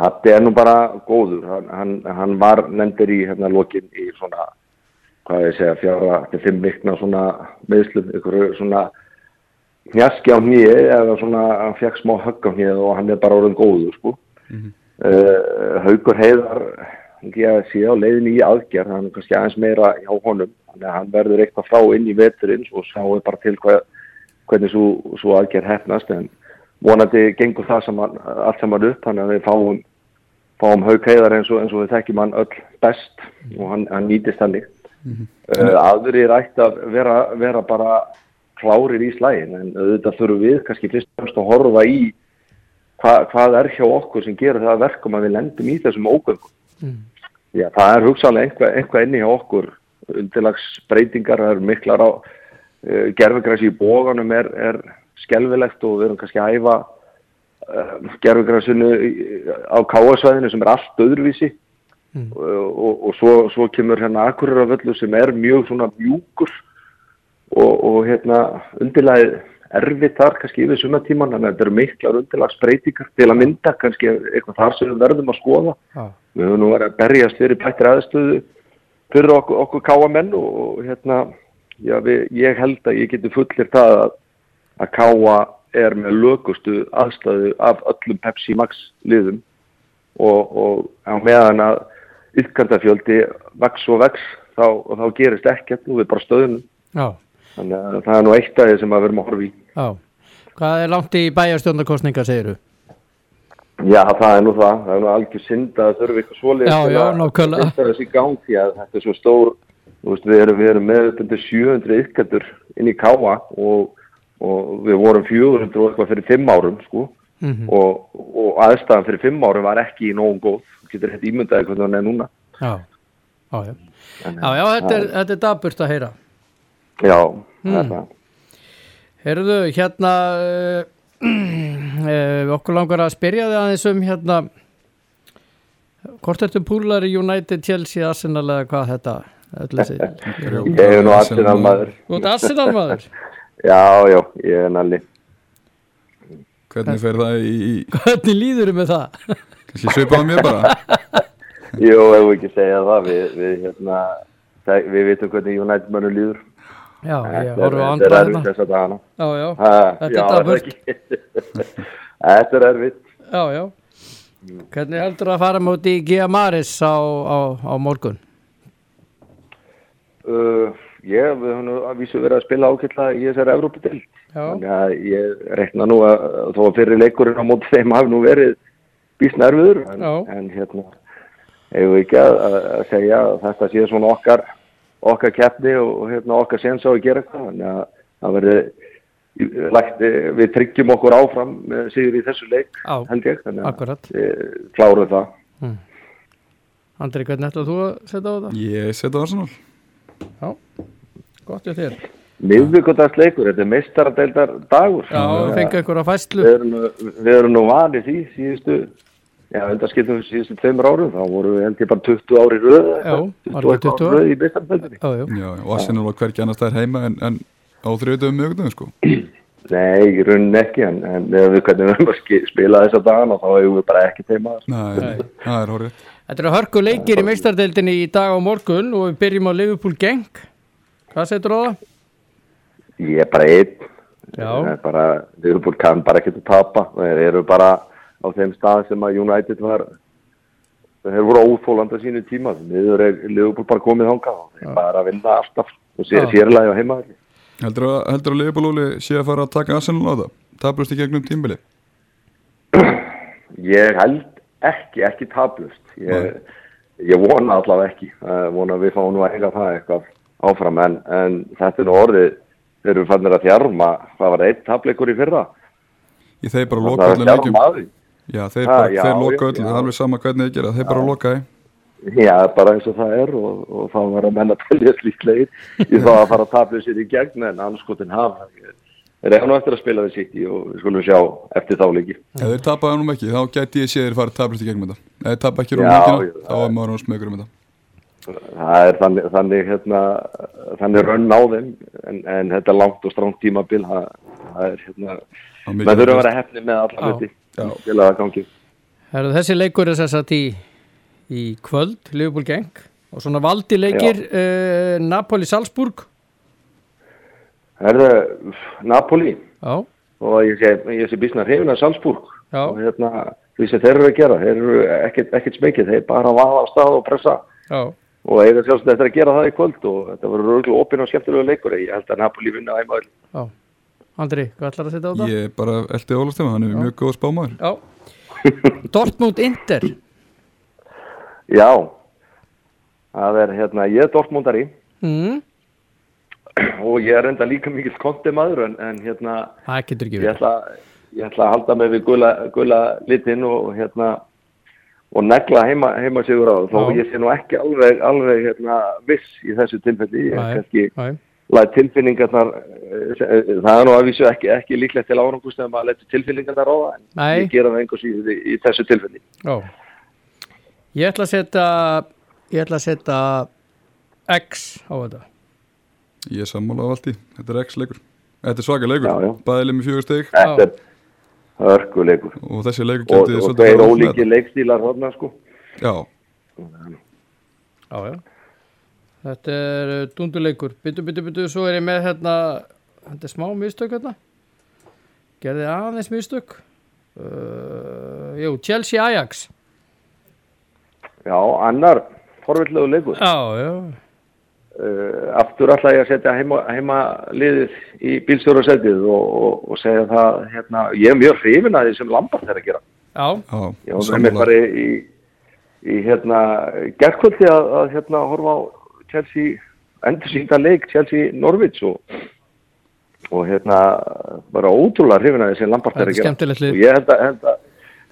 Hatti er nú bara góður, hann, hann, hann var nefndir í hérna lokin í svona, hvað ég segja, fjára til fimm vikna svona meðslum, ykkur svona hnjaski á hnýi eða svona, hann fekk smá högg á hnýið og hann er bara orðin góður, sko. Mhm. uh, Haukur Heiðar, ég sé á leiðin í aðgerð, hann er kannski aðeins meira hjá honum, þannig að hann verður eitthvað frá inn í veturinn og sjáum bara til hvað, hvernig svo, svo aðgerð hefnast, en vonandi gengur það saman, allt saman upp þannig að við fáum, fáum haug heiðar eins eins og við þekkjum hann öll best og hann, hann nýtist þannig Mhm. uh, aðrir ætti að vera, vera bara klárir í slægin en auðvitað þurfum við kannski fyrst og fremst að horfa í hva, hvað er hjá okkur sem gerir það að verkum að við lendum í þessum ógöngum Mm. Já, það er hugsanlega einhvað, einhvað inni hjá okkur undirlagsbreytingar, það eru miklar á uh, gerfugræsi í bóganum er, er skelvilegt og við erum kannski að æfa uh, gerfugræsinu á káasvæðinu sem er allt öðruvísi Mm. og, og, og svo, svo kemur hérna Akureyravöllu sem er mjög svona mjúkur og, og hérna undirlagið erfitt þar kannski yfir sumatíman þannig að þetta eru miklar undirlagsbreytingar til að mynda kannski eitthvað þar sem við verðum að skoða. Já, við höfum nú verið að berjast fyrir bættir aðstöðu fyrir okkur, okkur káamenn og, og hérna já, við, ég held að ég geti fullir það að, að káa er með lögustu aðstöðu af öllum Pepsi Max liðum og, og á meðan að ytkandafjöldi vex og vex þá, og þá gerist ekkert nú við bara stöðunum. Já, þannig að það er nú eitt því sem að verðum að horfa í já. Hvað er langt í bæjarstjórnarkostninga, segir þú? Já, það er nú það, það er nú algjör synd að þurfi eitthvað svoleiðis Já, já, að þetta er svo stór, veist, við erum, við erum með undir 700 ykkertur inn í Káa og, og við vorum 400 og eitthvað fyrir 5 árum, sko, Mm og, og aðstæðan fyrir 5 árum var ekki í nógun góð, getur hægt ímyndaði hvernig hann er núna. Já, já, já. Já, já, þetta er, það þetta er daburt að heyra. Já, það er Mm. það. Heyrðu, hérna, uh, uh, okkur langar að spyrja þig aðeins um hérna, hvort ertu púlar í United, Chelsea, Arsenal eða hvað þetta, öll þessi. Ég er nú Arsenal maður. Þú ert Arsenal maður? Já, já, ég er nalli. hvernig fer það í, Hvernig líður þið með það? kannski svipaða mér bara Jú, ef við ekki segja það, við, við, hérna, við vitum hvernig United mannur líður. Já, ég Þetta er- horfum á þetta er andra erfitt hérna. þessa dagana. Já, já, Ha, Þetta er ekki. Þetta er erfitt. já, já. Hvernig heldur að fara múti í Gia Maris á, á, á morgun? Uh, ég, við höfum að vísu verið að spila ákveðla í þessari Evrópudel. Já, Þannig að ég rekna nú að að þó að fyrir leikurinn á móti þeim hafi nú verið býst nerviður. En, en hérna, eigum við ekki að, að að segja að þetta sé svona okkar, okkar keppni og, hérna, okkar sens á að gera eitthvað. Þannig að það verið lagt, við tryggjum okkur áfram með sigur í þessu leik, Já, held ég. Þannig að klárum það. Andri, hvernig ætlaðu þú að setja á það? ég setja Arsenal Já, gott hjá þér. Miðvíkudagsleikur, þetta er meistaradeildar dagur. Já, við fengum einhverja fæslu. Við erum, nú- nú vanið því síðustu, já, undarskiptum síðustu tveimur árum, þá vorum við ég bara 20 ári röð, Já, var ekki 20 ári ár? röð í meistaradeildinni. Já, já, Já, og Arsenal var hverki annars staðar heima en, en á þriðutöfum mögundum sko Nei, í rauninni ekki, en, en við hvernig við erum að ski- spila þessa dagana, þá hefur við bara ekki teima það. Nei, það er horrið Þetta eru hörku leikir í meistardeildinni í dag og morgun og við byrjum á Liverpool Genk. Hvað setur á það? Ég er bara einn. Já. Bara, Liverpool kann bara ekkert að tapa. Þeir eru bara á þeim stað sem að United var, þeir voru óþólanda sínu tíma. Niður er Liverpool bara komið þangað. Þeir er bara að vinna alltaf og sér, sérlega á heimaðalli. Heldur að, heldur að Leifbúl Óli sé að fara að taka Arsenal á það? Tablust í gegnum tímbili? Ég held ekki, ekki tablust. Ég, ég vona allavega ekki. Uh, vona að við fáum nú að eiga það eitthvað áfram. En, en þetta er orðið, þeir eru fannir að þjarma. Það var eitt tableikur í fyrra. Í þeir bara Það loka allir leikjum. Já, þeir, Ha, bara, já, þeir loka já, öll, já. það er alveg sama hvernig þeir gera, þeir bara loka þeir Já, bara eins og það er og, og þá að menna telja slíklegir í þá að fara að tapja sér í gegn en anskotin hafa. Þeir eru nú eftir að spila við sitt í og við skulum sjá eftir þá leiki. Ef þeir tapaði hann um ekki, þá gæti ég sé þeir fara tablust í gegnum þetta Ef þeir tapa ekki um Já, já, þá er maður smegur um þetta Það er þannig, þannig, hérna, þannig rönn á þeim en, en þetta er langt og stránt tímabil, það, það er hérna, maður þurfa að vera hefni með alla Já. hluti Það gangi. Herðu, þessi leikur er þess að í, í kvöld, Liverpool Gang og svona valdi leikir uh, Napoli-Salzburg. Herðu, Napoli. Já, og ég sé, ég sé bísna hrifin að Salzburg. Já. og hérna, því sem þeir eru að gera, þeir eru ekkert, ekkert smekið, þeir bara vaða á stað og pressa. Já, og eiga sjálfsög eftir að gera það í kvöld og þetta verður örgulega opinn og skemmtilegu leikur. Ég held að Napoli vinna já Andri, hvað ætlar að setja á það? Ég er bara eldi Ólafstefn, hann er mjög góð spámaður Já Dortmund Inter Já, það er hérna, ég er Dortmundari mm. og ég er enda líka mikill konti maður en, en hérna, Það ég ætla, ég ætla að halda mig við gula, gula litin og hérna og negla heima, heima sigur á það, þó Já. ég sé nú ekki alveg, alveg hérna, viss í þessu tilfelli, ég Nei, kannski. Læt tilfinningarnar eh, það er nú að vísu ekki, ekki líklegt til árangust ef maður lætur tilfinningarnar á það en Nei. ég gera það einhvers í, í þessu tilfelli. Já Ég ætla að setja ég ætla að setja X á þetta. Ég er sammála á allt í, þetta er X-leikur Þetta er svaka leikur, Já, já. bæðileg með fjögur steg þetta er hörkuleikur og þessi leikur og, gæti og farið út með ólíki leikstílar þarna sko. Þetta. Já, já Þetta er uh, dunduleikur Byttu, byttu, byttu, svo er ég með hérna Þetta er smá mistök hérna. Gerði aðeins mistök. Uh, Jú, Chelsea Ajax já, annar forvillegu leikur. Já, já. Uh, aftur ætla ég að setja heima, heima liðið í bílstjórasætið og, og, og segja það hérna, ég er mjög hrifin að því sem Lampart er að gera. Já, Já, ég var með mér bara í, í hérna, gerðkvöldi að, að hérna horfa á Chelsea endur sínda leik Chelsea Norwich og, og hérna bara ótrúlega hrifin að sem Lampart er er að gera. og ég held að, held að,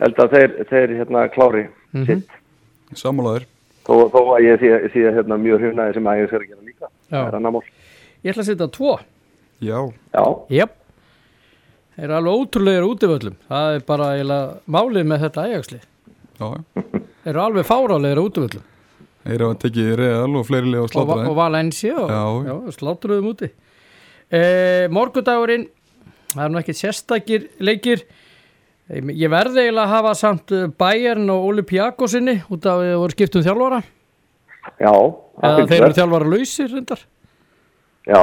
held að þeir, þeir hérna klári Mhm. sitt. Sammálaður. Þó, þó að ég sé, hérna mjög hrifin að sem Ajax er að gera líka. Það er annar mál. Ég ætla að setja tvo. Já, já, Jep. Þeir eru alveg ótrúlegir útivöllum Það er bara eiginlega málið með þetta já. Þeir eru alveg fárálegir útivöllum Þeir að tekið Real og fleiri leið og og, slátra og þeim Valencia og, já, slátturuðum úti. E, morgundagurinn það er nú ekki sérstakir leikir. Eh, ég verði eiginlega að hafa samt eh, Bayern og Olympiakosinni út af að það voru skipt um þjálfara. Já eða þeir eru mér. þjálfara lausir reyndar. Já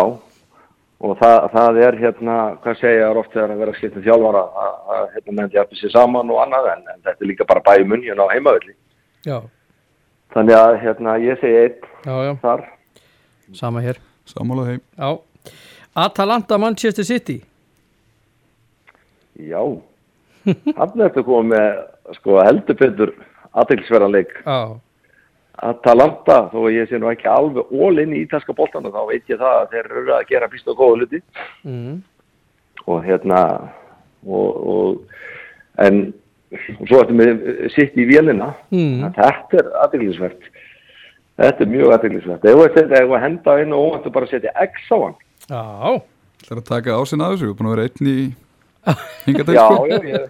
og það, það er hérna hvað segja er oft þegar að vera skiptum þjálfara að, hérna menn jafnir sér saman og annað en, en þetta er líka bara hérna á heimavelli. Já, þannig að hérna ég segi einn já, já, þar. Sama hér. Sammála þeim. Atalanta Manchester City. Já. Hann er þetta komið með sko heldur betur aðtilsverðan leik. Já, Atalanta þó að ég sé nú ekki alveg all inn í ítalska boltana þá veit ég það að þeir eru að gera býst og góða hluti. Mm. og hérna og, og en og svo eftir með sitt í vélina. Mm. þetta er aðeinsvert þetta er mjög aðeinsvert ef við setja- ef við henda inn og óvænt bara setja X á hann? Já, Það er að taka á sinna að þessu, við erum búin að vera einn í hinga til já, sko. já, ég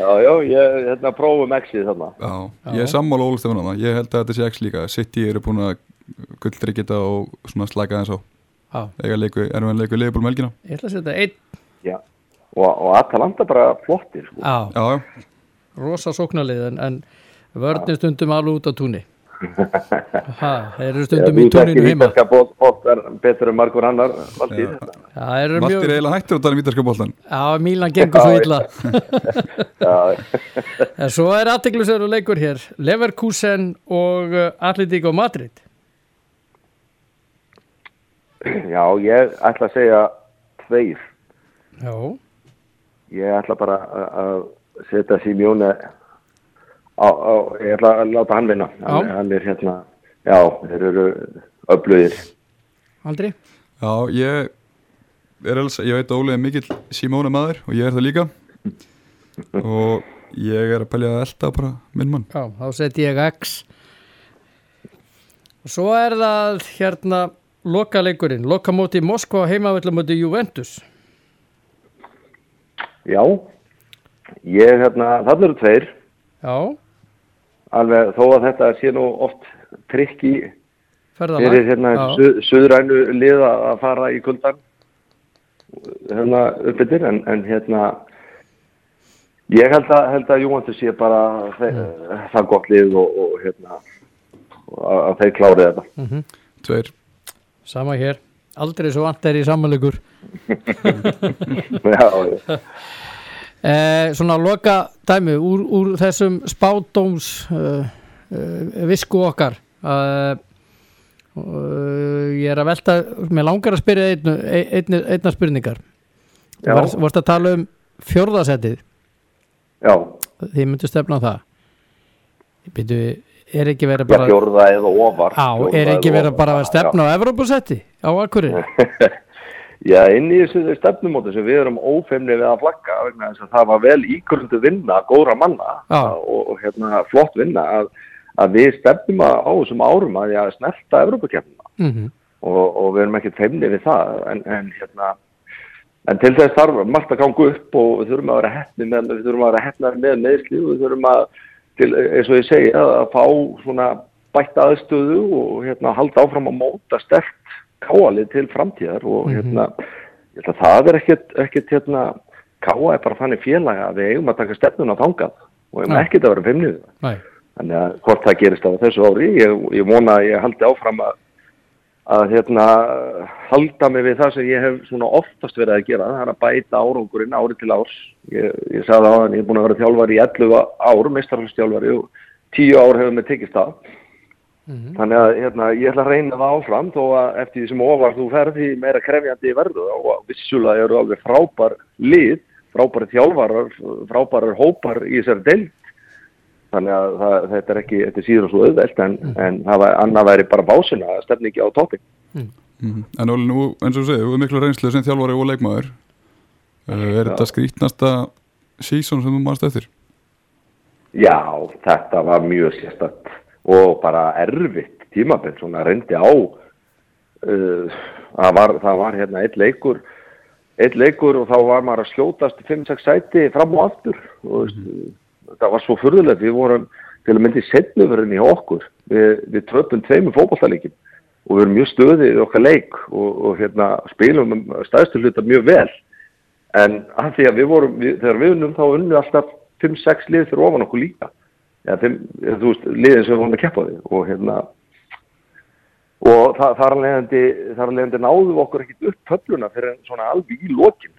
já, já, ég hérna prófum X-ið þarna. Já, ég er sammála Ólafstefn á það Ég held að þetta sé X líka. City eru búin að gulltryggja þetta og slæka þess á. Já, Ega leiku, erum við að leiku leifból melgina ég ætla að setja einn. Já. Og, og Atalanta bara flottir sko. já, Já, rosa sóknarlið en, en vörnir stundum alveg út á túnni þeir eru stundum í tóninu heima. bótt er betur en margur annar þeir eru Valtir mjög er eiginlega hættur að tala um ítalska boltan Já, Mílan gengur svo illa. En svo er aðteglusveru leikur hér. Leverkusen og uh, Atletico Madrid. Já, ég ætla að segja tveir. Já, Ég ætla bara að- setja Simjóni á, á, ég ætla að láta hann vinna. Hann, hann er hérna, já, þeir eru öflugir. Aldrei? Já, ég er alveg, ég veit að Óli er mikill Simóna maður og ég er það líka. Og ég er að pælja að elda bara minn mann. Já, þá seti ég X. Og svo er það hérna lokaleikurinn, lokamóti Moskva heimavöldumóti Juventus Já, ég hérna, þannig eru tveir. Já, alveg þó að þetta sé nú oft trikki fyrir hérna suðrænu lið að fara í kuldan hérna uppbyttir en, en hérna ég held að, held að Júvantur sé bara þe það gott lið og, og hérna og að, þeir klárið þetta. Tveir, Sama hér, aldrei svo vant er í samanleikur já, já. eh, Svona loka dæmi úr, úr þessum spátdóms uh, uh, visku okkar. Uh, Ég er að velta mér langar að spyrja einn, einn, einna spurningar. Þú varst, varst að tala um fjórðasettið já, þið myndu stefna á það. Býtu, er ekki verið já bara fjórða eða ofar á, Fjórða er ekki verið bara að stefna á Evrópusetti á Akureyri? Já, inn í þessu stefnumóti sem við erum ófemni við að flagga það var vel ígrundu vinna góðra manna. Já. og, og hérna, flott vinna að, að við stefnum á þessum árum að, að snerta Evrópakefnina mm og, og við erum ekki feimni við það en, en hérna en til þess þarf margt að ganga upp og við þurfum að vera hefni með, við þurfum að vera hefnar með meðsli og við þurfum að, til, eins og ég segi, að, fá svona bætta aðstöðu og hérna halda áfram að móta stert káalið til framtíðar og hérna ég held að það er ekkert, ekkert hérna káa er bara þannig félaga að við eigum að taka stefnuna þangað og Já. ekkert að vera Nei, þannig að hvort það gerist á þessu ári ég, ég vona að ég haldi áfram að að hérna halda mig við það sem ég hef svona oftast verið að gera, það er að bæta árangurinn ári til árs. Ég, ég sagði á þannig, ég er búin að vera þjálfari í 11 ár, meistarhalsþjálfari og 10 ár hefur mig tekist það. Mhm. Þannig að hérna, ég ætla að reyna það áfram þó að eftir því sem ofar þú ferði meira krefjandi verðu og vissulega eru alveg frábær lið, frábæri þjálfarar, frábærar hópar í þessari deild þannig að það, þetta er ekki, þetta er síður og svo auðvelt en, en það var, annað væri bara básina að stefni ekki á toppin. mm. En Óli nú, eins og þú segir, þú er miklu reynslu sem þjálfari og leikmaður. Uh, Er þetta skrítnasta sísón sem þú mannst eftir? Já, þetta var mjög sérstætt og bara erfitt tímabill, svona reyndi á uh, það, var, það var hérna eitt leikur eitt leikur og þá var maður að skjótast 5-6 sæti fram og aftur. Og veist, það var svo furðulegt við vorum til að myndi setnufurinn í okkur. Við, við tröpum tveimur fótballtaleikjum og við erum mjög stöðið í okkar leik og, og hérna, spilum stæðstu hluta mjög vel. En af því að við vorum, við, þegar við unnum þá unnum við alltaf 5-6 lið fyrir ofan okkur líka. Ja, eða, þú veist, liðin sem við vorum að keppa við og hérna og það, þar að leiðandi að náðum við okkur ekkit upp höfluna fyrir svona alveg í lokin.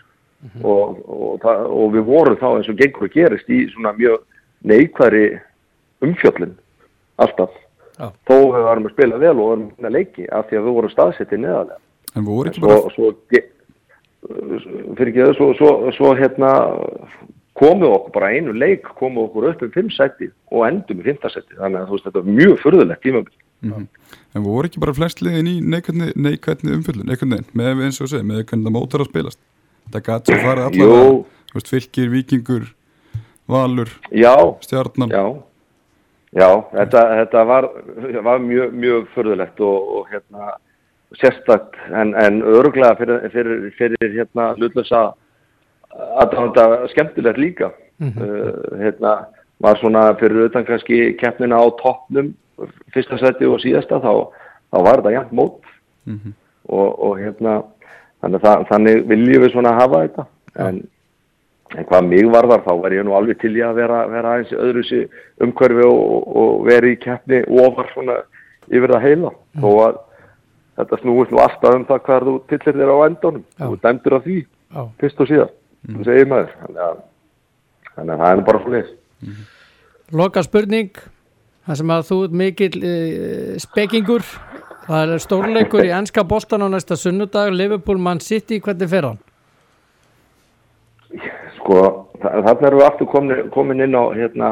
Og, og, það, og við vorum þá eins og gengur að gerist í svona mjög neikværi umfjöllin alltaf. Já. þó við varum að spila vel og varum að leiki af því að við vorum staðsettið neðarlega. En voru ekki bara svo, fyrir ekki það, svo, svo, svo hérna komum við okkur bara einu leik, komum við okkur upp um fimm seti og endum í fymta seti, þannig að þú veist þetta er mjög furðulegt tímabil. mm En voru ekki bara flest liðin í neikvætni, neikvætni einhvern veginn, með eins og segir, með hvernig það mótar að spilast? Það gæti svo farið allavega, fylgir, vikingur, valur, Já, stjarnan. Já, já, þetta, þetta var, var mjög, mjög furðulegt og, og hérna sérstakt en, en örglega fyrir, fyrir, fyrir hérna hlutlösa að þetta skemmtilegt líka. uh, hérna, var svona fyrir utan kannski keppnina á toppnum fyrsta seti og síðasta þá, þá var þetta jæmt mót. Mhm. og, og hérna þannig, þannig viljum við svona hafa þetta en en hvað mig varðar þá var ég nú alveg til ég að vera, vera eins öðru umhverfi og, og veri í keppni ofar svona yfir það heila mm. þó að þetta snúist nú alltaf um það hvað þú tillir þér á endunum Já. og dæmdur af því Já. fyrst og síðan, þú segir maður þannig að, þannig að það er bara svona Loka spurning það sem að þú ert mikil uh, spekingur það er stórleikur í ennska bóstan á næsta sunnudag Liverpool mann City, hvernig fer hann? sko, þa- þarna erum við aftur komin, inn á hérna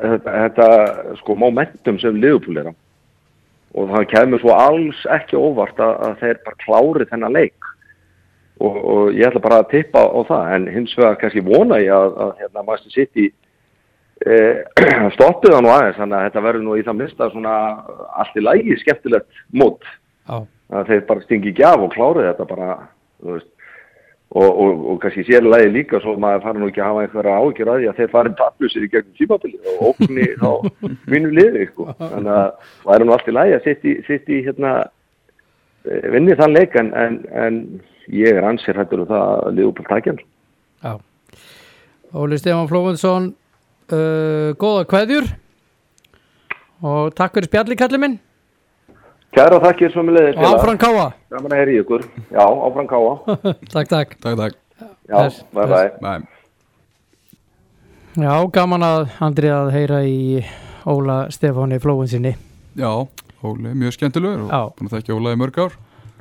þetta, þetta sko momentum sem Liverpool er á. Og það kemur svo alls ekki óvart að, að þeir bara klári þennan leik. Og, og ég ætla bara að tippa á það en hins vegar kannski vona ég að, að hérna Master City eh, stoppið það nú aðeins þannig að þetta verður nú í það mista svona allt í lægi skemmtilegt mót. Já, að þeir bara stingi ekki af og klári þetta bara þú veist og, og, og kannski sérlega líka svo maður fara nú ekki að hafa einhverja ágjör að því að þeir farin taplusir í gegnum tímabili og ókni þá mínu liði sko. þannig að það er nú allt í lagi að sitt í, hérna eh, vinni þann leik en, en, en ég er ansir hættur um það að liða upp á takjan já. Óli Stefán Flófundsson uh, góða kveðjur og takk fyrir spjalli kallið minn Kæra þakkir svo með leiðis og áfram káa Gaman að heyri ykkur. Já, áfram káa Takk, takk. Takk, takk. Já, Bless, bye bless. bye. Nei, Já, gaman að Andri að heyra í Óla Stefáni Flófunsinni já, Óli, mjög skemmtilegur og Já. búin að þekkja Óla í mörg ár.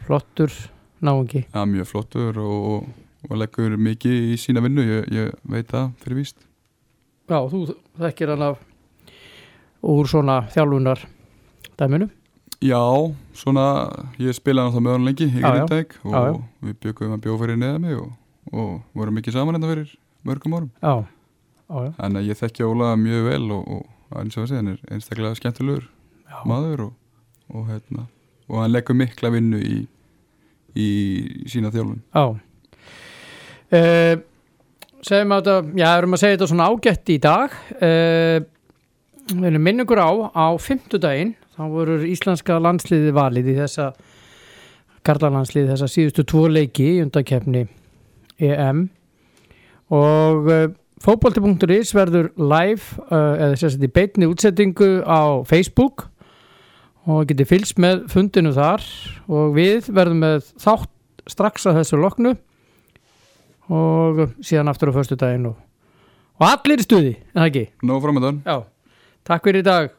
Flottur náungi. Já, mjög flottur og, og leggur mikið í sína vinnu, ég, ég veit það fyrir víst. Já, þú þekkir hann af úr svona þjálfunar dæminu Já, svona, ég spilaði náttúrulega með hann lengi í. Grindavík og Já, já. við byggum að bjóða fyrir neða mig og, og vorum mikið saman þetta fyrir mörgum árum Já, Þannig að ég þekki Óla mjög vel og, og eins og segja, hann er einstaklega skemmtilegur maður og, og, hérna, og hann leggur mikla vinnu í, í sína þjálfun já. Uh, segjum að þetta já, erum að segja þetta svona ágætt í dag uh, við erum minningur á á fimmtudaginn þá voru íslenska landsliði valið í þessa karlalandsliði þessa síðustu tvo leiki í undakefni EM og uh, fótbolti.is verður live uh, eða sagt í beinni útsettingu á Facebook. Og getið fylgst með fundinu þar. Og við verðum með þátt strax að þessu loknu. Og síðan aftur á föstu daginn og, og allir stuði, en það ekki? Nó framöndan Já, takk fyrir í dag